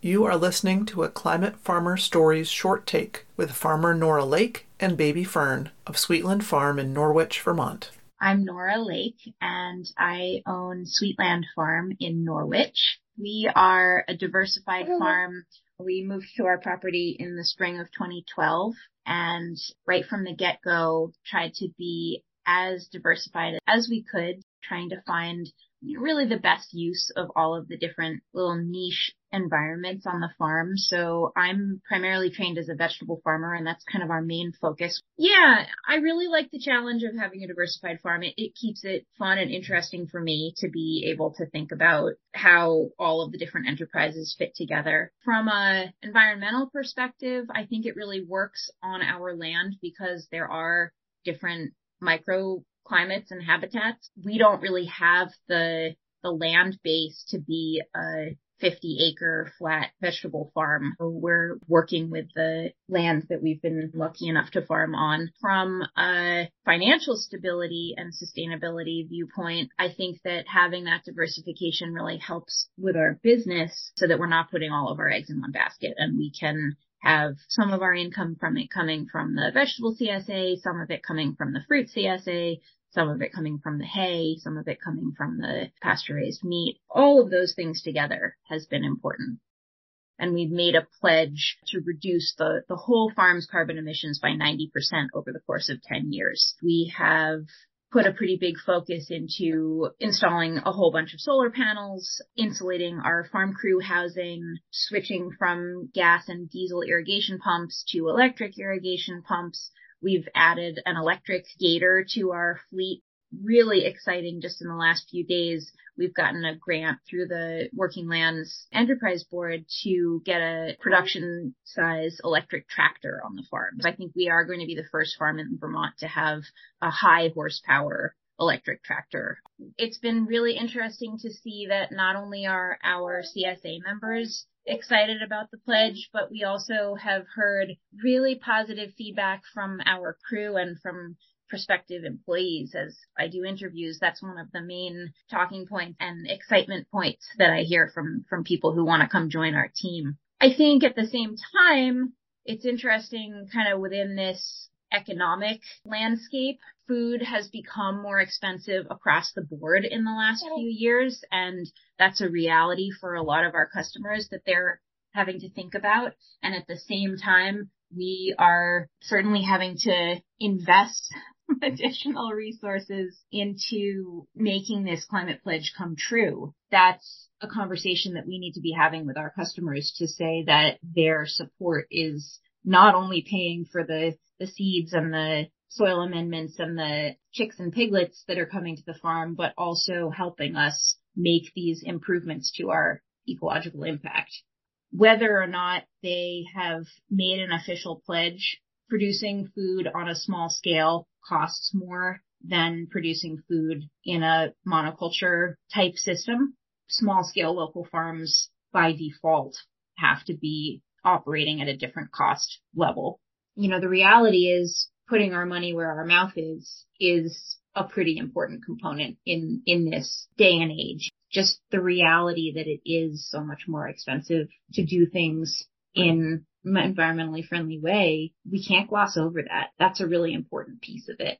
You are listening to a Climate Farmer Stories short take with farmer Norah Lake and baby Fern of Sweetland Farm in Norwich, Vermont. I'm Norah Lake and I own Sweetland Farm in Norwich. We are a diversified farm. We moved to our property in the spring of 2012 and right from the get-go tried to be as diversified as we could, trying to find really the best use of all of the different little niche environments on the farm. So I'm primarily trained as a vegetable farmer and that's kind of our main focus. Yeah, I really like the challenge of having a diversified farm. It, it keeps it fun and interesting for me to be able to think about how all of the different enterprises fit together. From a environmental perspective, I think it really works on our land because there are different micro climates and habitats. We don't really have the the land base to be a 50 acre flat vegetable farm. We're working with the land that we've been lucky enough to farm on. From a financial stability and sustainability viewpoint, I think that having that diversification really helps with our business so that we're not putting all of our eggs in one basket and we can have some of our income from it coming from the vegetable CSA, some of it coming from the fruit CSA, some of it coming from the hay, some of it coming from the pasture raised meat. All of those things together has been important. And we've made a pledge to reduce the, the whole farm's carbon emissions by 90% over the course of 10 years. We have put a pretty big focus into installing a whole bunch of solar panels, insulating our farm crew housing, switching from gas and diesel irrigation pumps to electric irrigation pumps, We've added an electric gator to our fleet. Really exciting just in the last few days. We've gotten a grant through the Working Lands Enterprise Board to get a production size electric tractor on the farm. I think we are going to be the first farm in Vermont to have a high horsepower electric tractor. It's been really interesting to see that not only are our CSA members excited about the pledge, but we also have heard really positive feedback from our crew and from prospective employees as I do interviews. That's one of the main talking points and excitement points that I hear from, from people who want to come join our team. I think at the same time, it's interesting kind of within this economic landscape. Food has become more expensive across the board in the last few years, and that's a reality for a lot of our customers that they're having to think about. And at the same time, we are certainly having to invest additional resources into making this climate pledge come true. That's a conversation that we need to be having with our customers to say that their support is not only paying for the the seeds and the soil amendments and the chicks and piglets that are coming to the farm, but also helping us make these improvements to our ecological impact. Whether or not they have made an official pledge, producing food on a small scale costs more than producing food in a monoculture type system. Small scale local farms by default have to be operating at a different cost level you know, the reality is putting our money where our mouth is, is a pretty important component in, in this day and age. Just the reality that it is so much more expensive to do things in environmentally friendly way. We can't gloss over that. That's a really important piece of it.